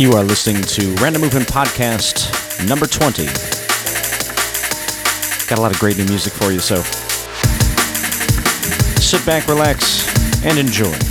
You are listening to Random Movement Podcast number 20. Got a lot of great new music for you, so sit back, relax, and enjoy.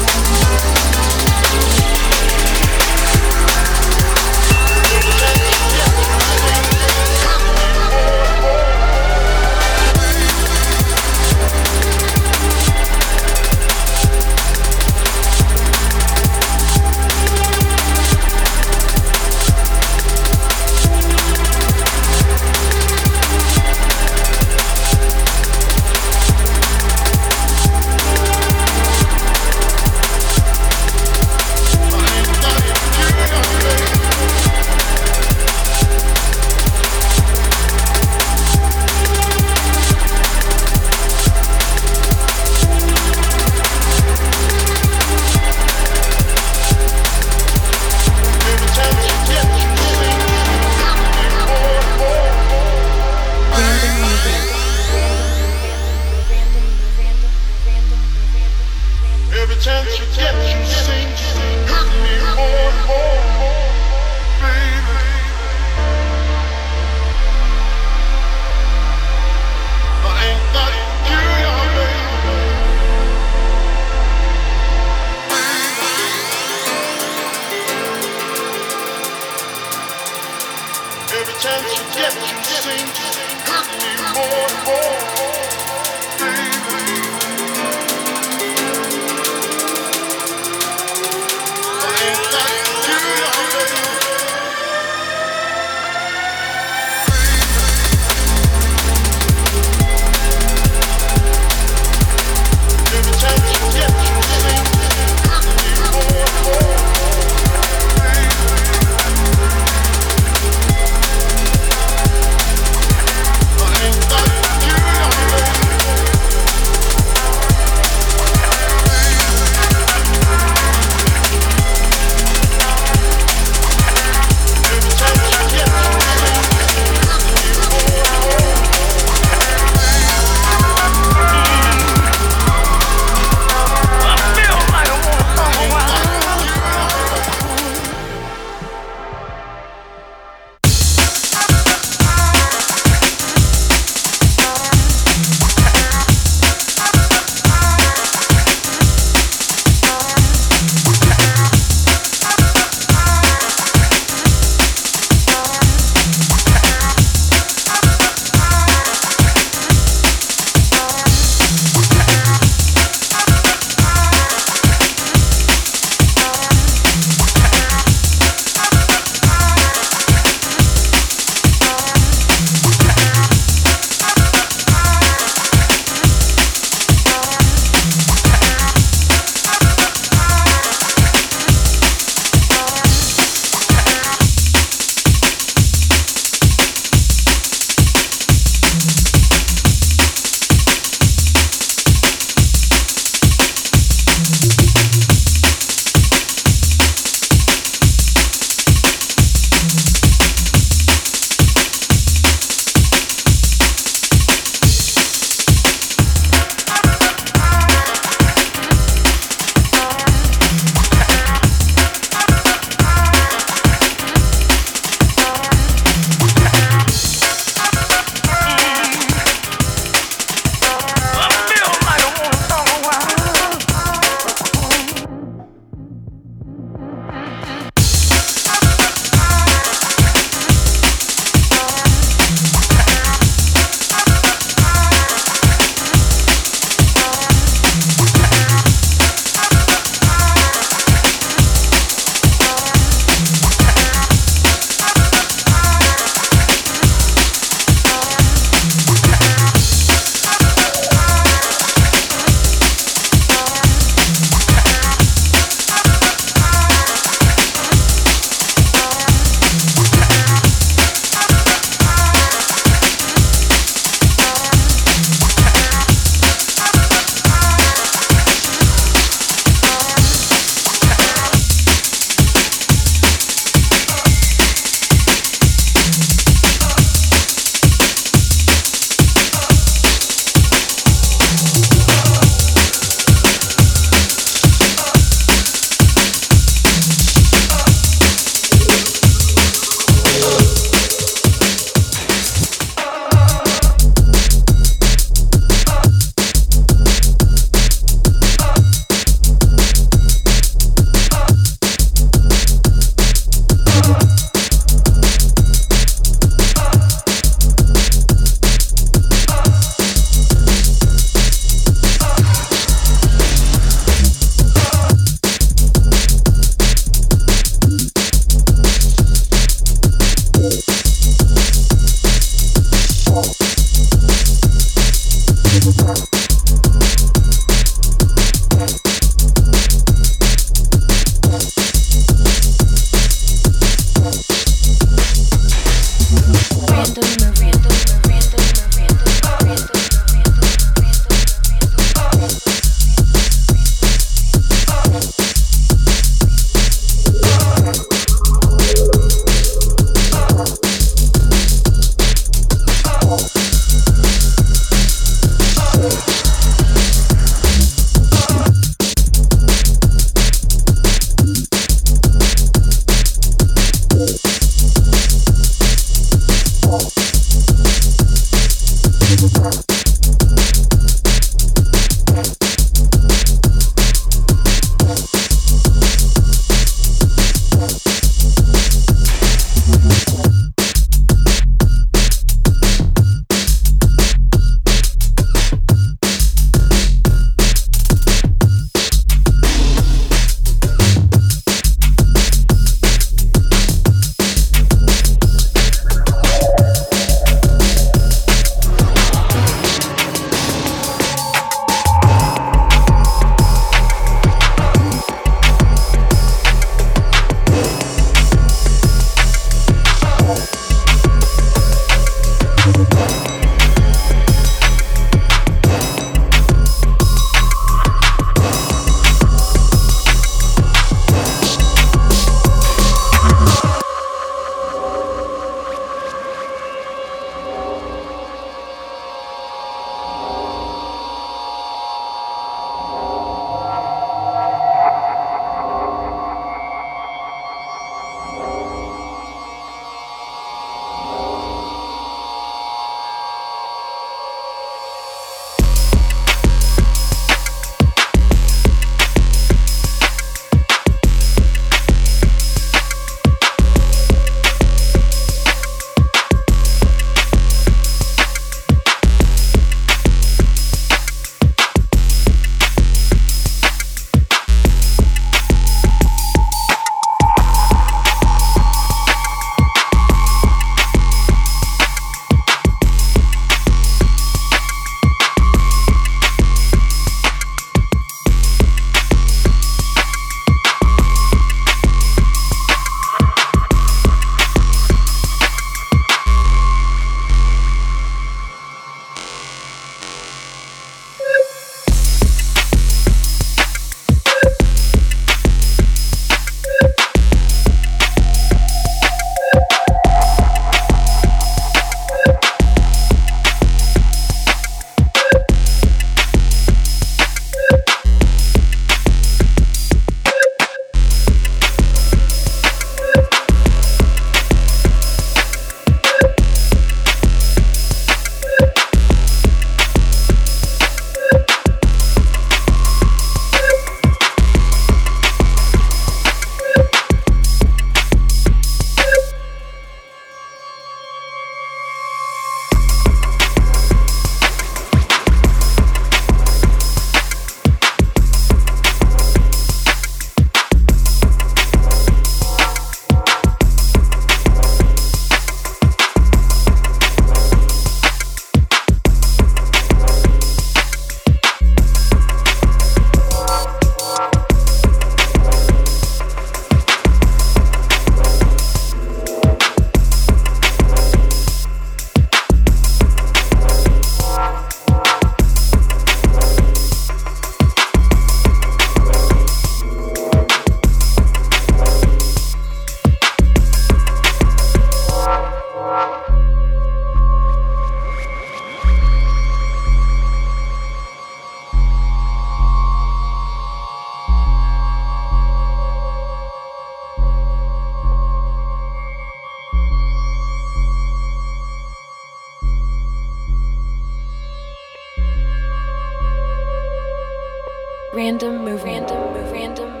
Random move, random move, random.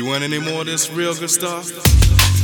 You want any more of this real good stuff?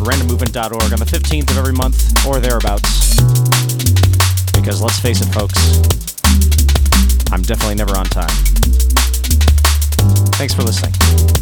randommovement.org on the 15th of every month or thereabouts. Because let's face it, folks, I'm definitely never on time. Thanks for listening.